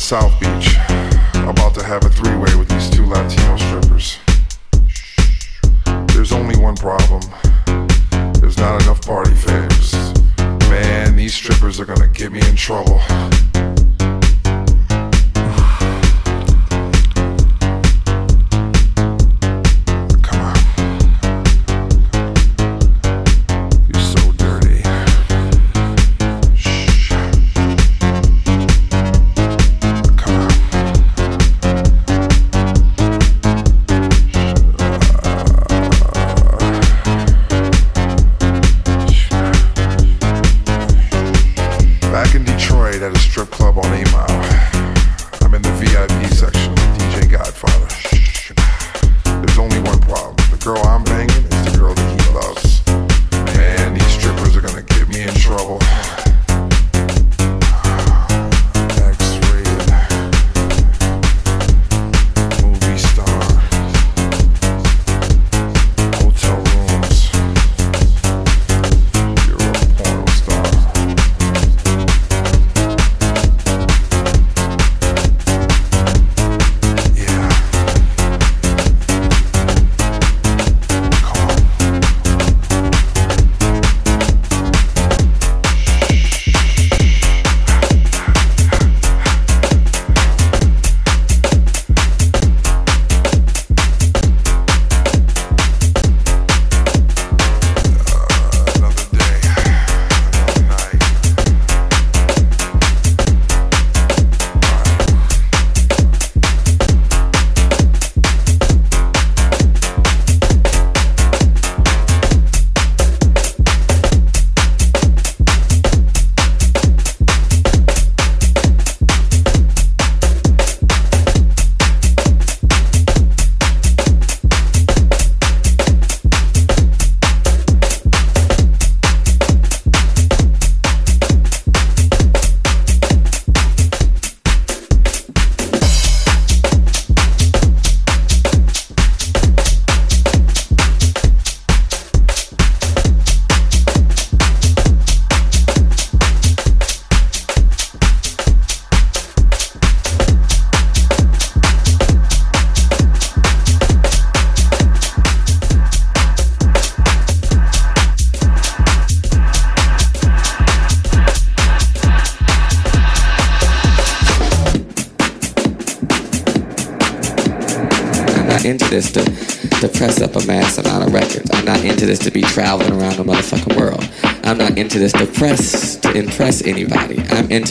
South Beach, about to have a three way with these two Latino strippers. There's only one problem there's not enough party favors. Man, these strippers are gonna get me in trouble.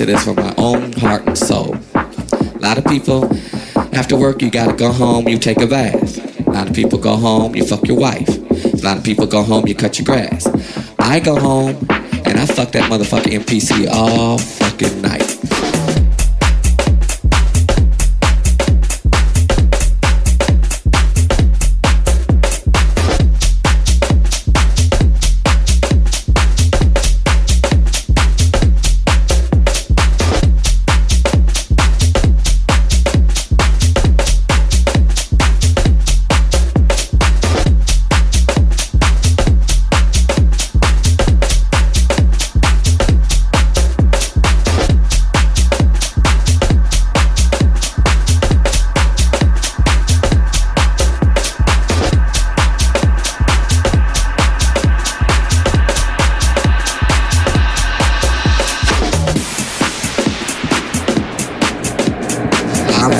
Anybody. This for my own heart and soul. A lot of people, after work, you gotta go home, you take a bath. A lot of people go home, you fuck your wife. A lot of people go home, you cut your grass. I go home and I fuck that motherfucking MPC all fucking night.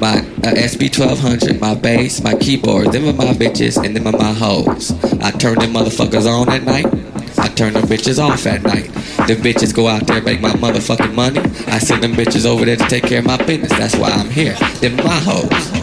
my uh, SP1200, my bass, my keyboard. Them are my bitches and them are my hoes. I turn them motherfuckers on at night. I turn them bitches off at night. Them bitches go out there make my motherfucking money. I send them bitches over there to take care of my business. That's why I'm here. Them my hoes.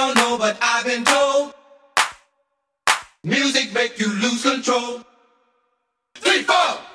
don't know, but I've been told music make you lose control. Three, four.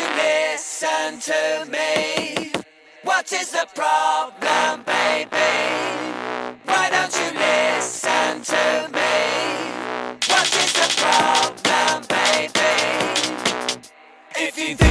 you listen to me? What is the problem, baby? Why don't you listen to me? What is the problem, baby? If you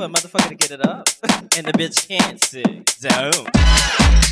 for a motherfucker to get it up. and the bitch can't sit down.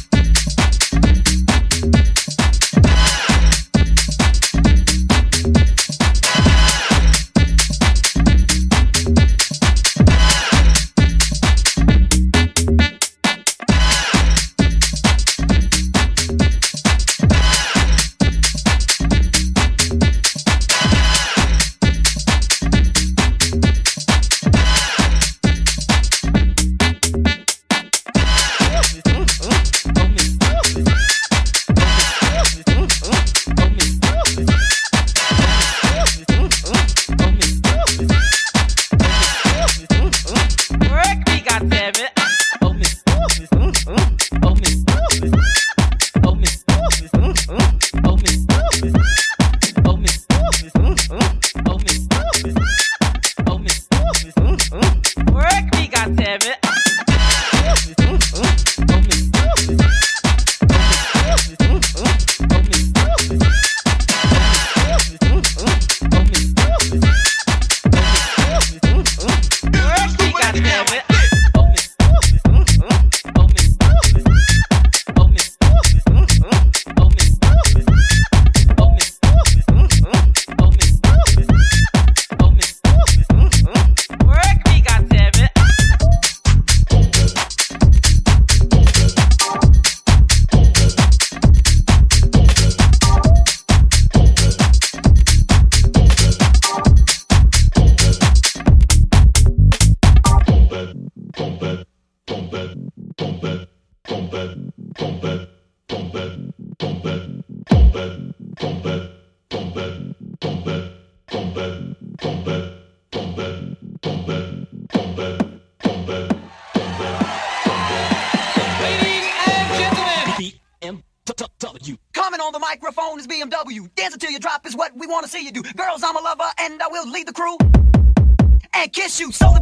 You, so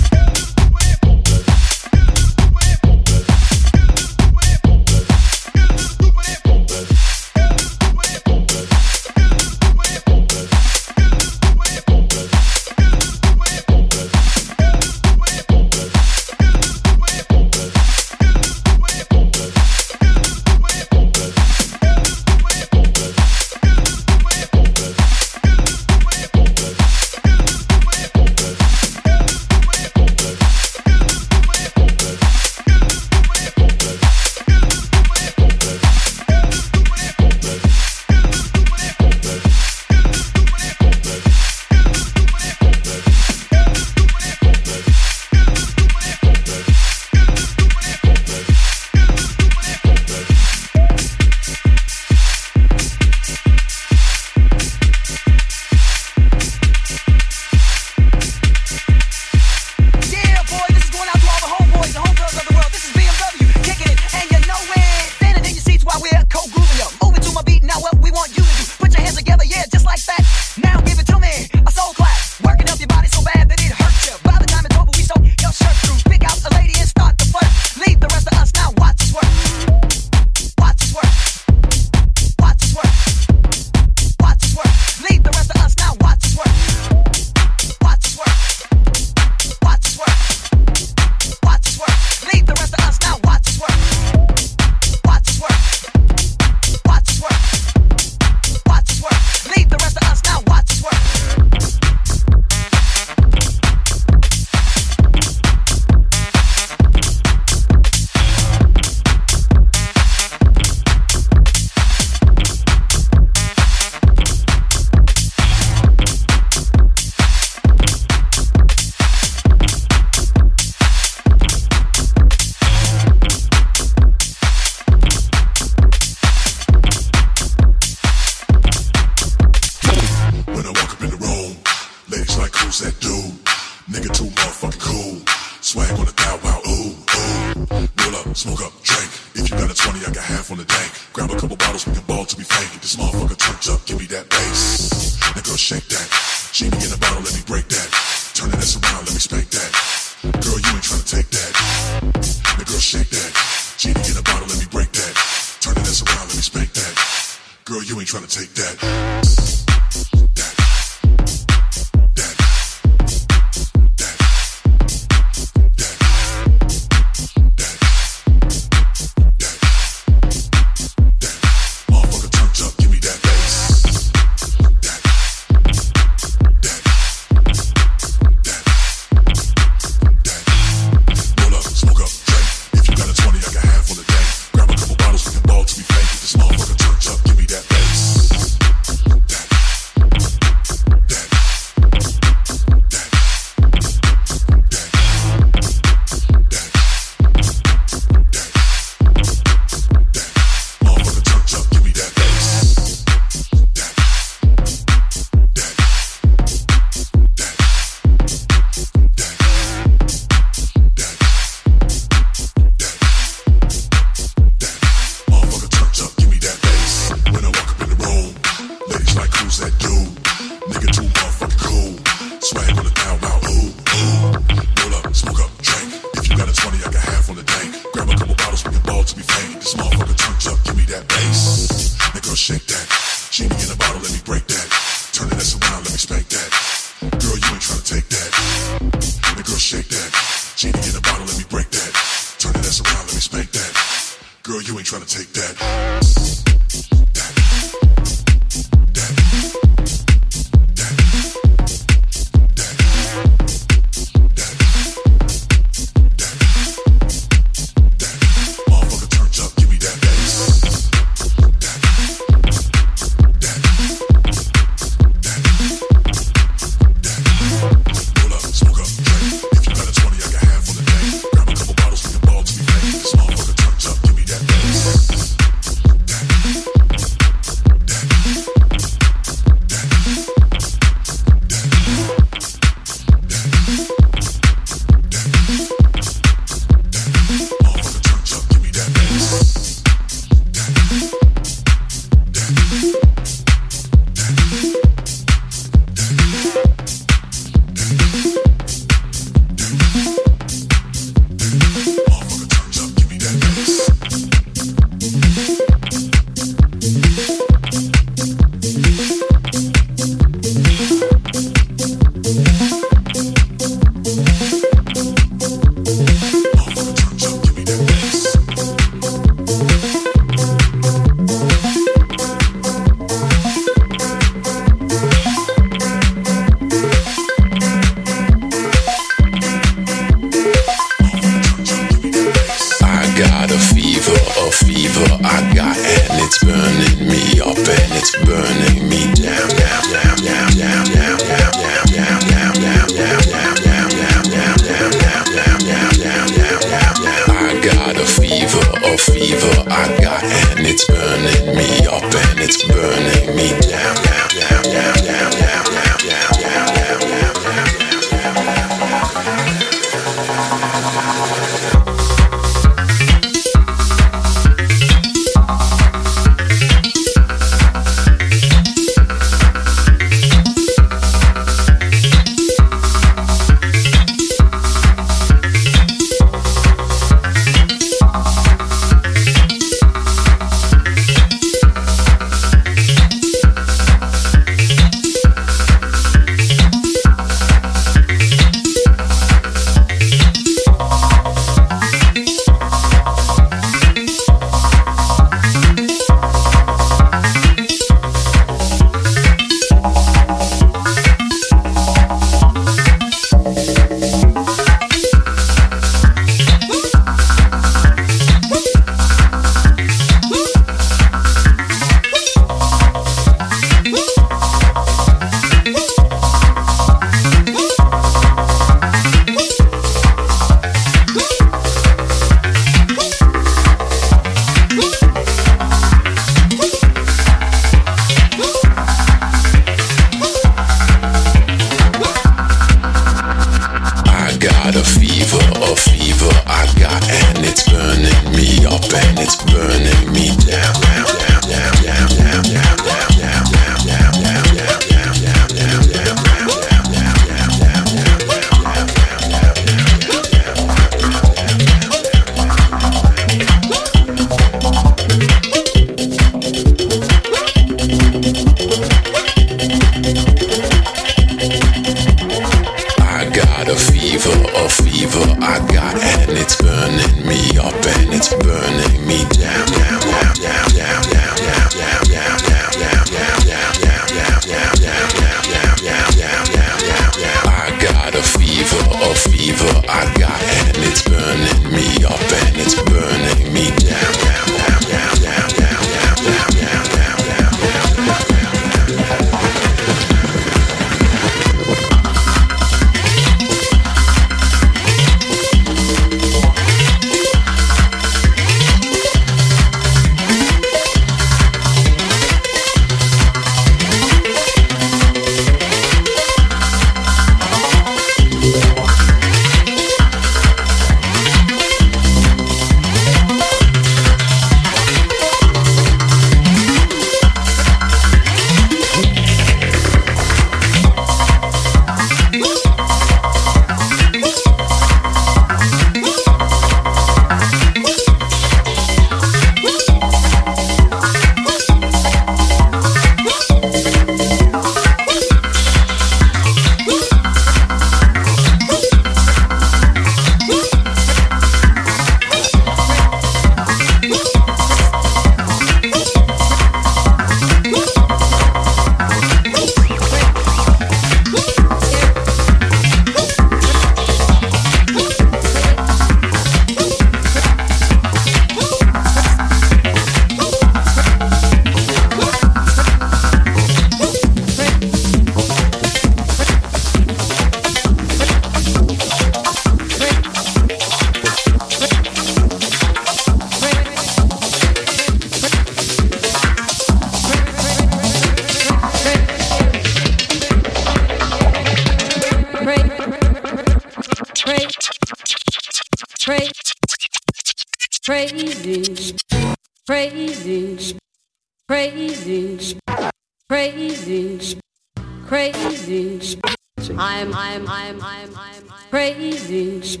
I'm crazy.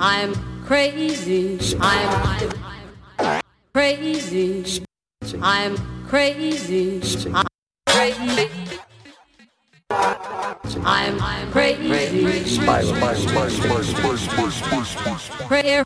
I'm crazy. I'm crazy. I'm crazy. I'm crazy. I'm crazy. Spiral, spiral, spiral, spiral, spiral, spiral, spiral, spiral, spiral,